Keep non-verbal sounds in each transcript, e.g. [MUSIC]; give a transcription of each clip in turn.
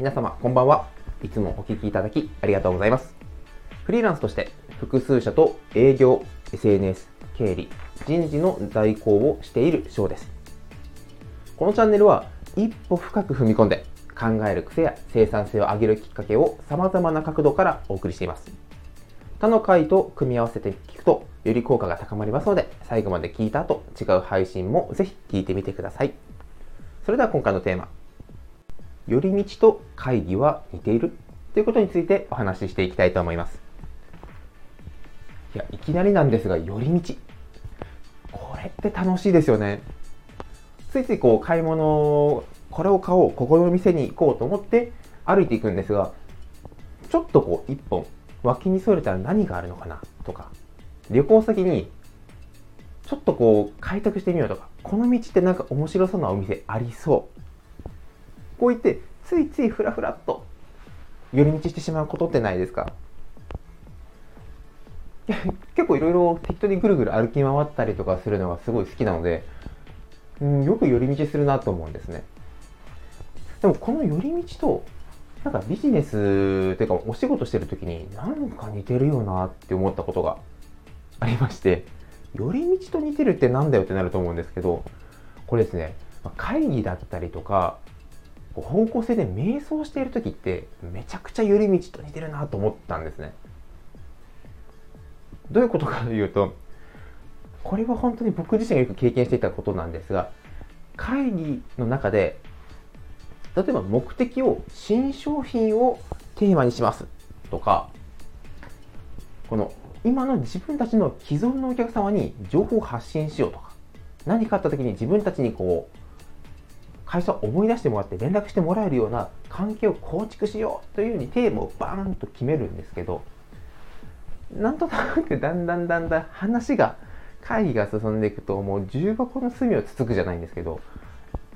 皆様こんばんは。いつもお聞きいただきありがとうございます。フリーランスとして複数社と営業 SNS 経理人事の代行をしている翔です。このチャンネルは一歩深く踏み込んで考える癖や生産性を上げるきっかけを様々な角度からお送りしています。他の回と組み合わせて聞くとより効果が高まりますので最後まで聞いた後違う配信もぜひ聞いてみてください。それでは今回のテーマ。寄り道と会議は似ているということについてお話ししていきたいと思います。いやいきなりなんですが寄り道。これって楽しいですよね。ついついこう買い物これを買おうここの店に行こうと思って歩いていくんですがちょっとこう一本脇にそれたら何があるのかなとか旅行先にちょっとこう開拓してみようとかこの道ってなんか面白そうなお店ありそう。こう言ってついついふらふらっと寄り道してしまうことってないですか？[LAUGHS] 結構いろいろ適当にぐるぐる歩き回ったりとかするのがすごい好きなので、うん、よく寄り道するなと思うんですね。でもこの寄り道となんかビジネスっていうかお仕事してる時になんか似てるよなって思ったことがありまして、寄り道と似てるってなんだよってなると思うんですけど、これですね、会議だったりとか、方向性で瞑想している時ってめちゃくちゃ寄り道と似てるなと思ったんですね。どういうことかというと、これは本当に僕自身がよく経験していたことなんですが、会議の中で、例えば目的を新商品をテーマにしますとか、この今の自分たちの既存のお客様に情報を発信しようとか、何かあった時に自分たちにこう、会社を思い出してもらって連絡してもらえるような関係を構築しようというふうにテーマをバーンと決めるんですけど、なんとなくだんだんだんだん話が、会議が進んでいくともう重箱の隅をつつくじゃないんですけど、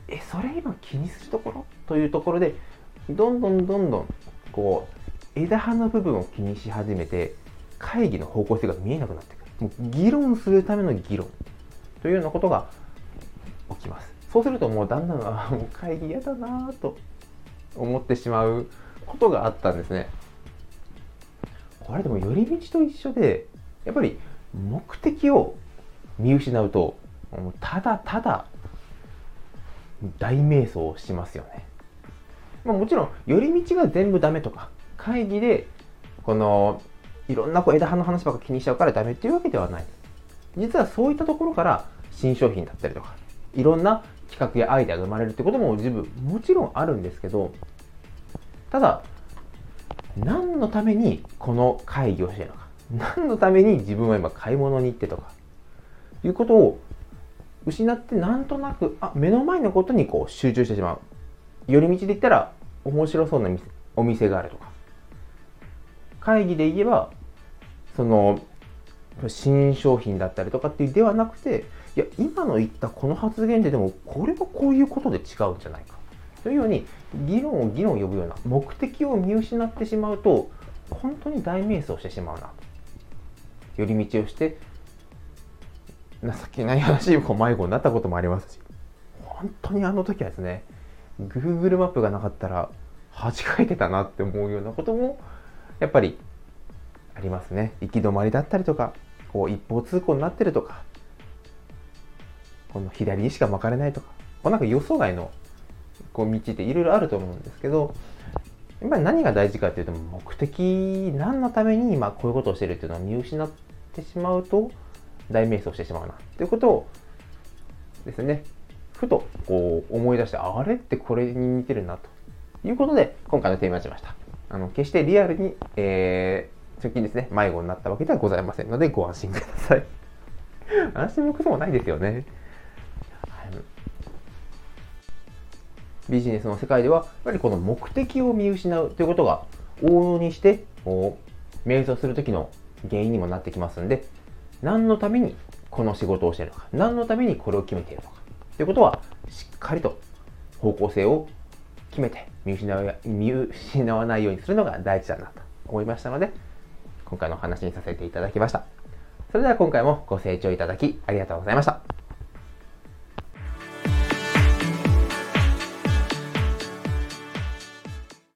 え、それ今気にするところというところで、どんどんどんどん、こう、枝葉の部分を気にし始めて、会議の方向性が見えなくなってくる。もう議論するための議論というようなことが起きます。そうするともうだんだん、あ [LAUGHS] もう会議嫌だなと思ってしまうことがあったんですね。これでも寄り道と一緒で、やっぱり目的を見失うと、もうただただ大迷走しますよね。まあ、もちろん寄り道が全部ダメとか、会議でこのいろんなこう枝葉の話ばっか気にしちゃうからダメっていうわけではない。実はそういったところから新商品だったりとか、いろんな企画やアイデアが生まれるってことも自分もちろんあるんですけど、ただ、何のためにこの会議をしているのか、何のために自分は今買い物に行ってとか、いうことを失ってなんとなく、あ、目の前のことにこう集中してしまう。寄り道で言ったら面白そうなお店があるとか、会議で言えば、その、新商品だったりとかっていうではなくて、いや、今の言ったこの発言ででも、これはこういうことで違うんじゃないか。というように、議論を議論を呼ぶような目的を見失ってしまうと、本当に大迷走してしまうな。寄り道をして、情けない話にこう迷子になったこともありますし、本当にあの時はですね、Google マップがなかったら、恥かいてたなって思うようなこともやっぱりありますね行き止まりだったりとかこう一方通行になってるとかこの左にしか巻かれないとかこうなんか予想外のこう道っていろいろあると思うんですけどやっぱり何が大事かっていうと目的何のために今こういうことをしてるっていうのを見失ってしまうと大迷走してしまうなということをですねふとこう思い出してあれってこれに似てるなということで今回のテーマにしました。あの決してリアルに、えー、直近ですね、迷子になったわけではございませんので、ご安心ください。[LAUGHS] 安心もクソもないですよね。ビジネスの世界では、やっぱりこの目的を見失うということが、往々にして、こう、瞑想するときの原因にもなってきますんで、何のためにこの仕事をしているのか、何のためにこれを決めているのか、ということは、しっかりと方向性を決めて見失わ見失わないようにするのが大事だなと思いましたので、今回のお話にさせていただきました。それでは今回もご清聴いただきありがとうございました。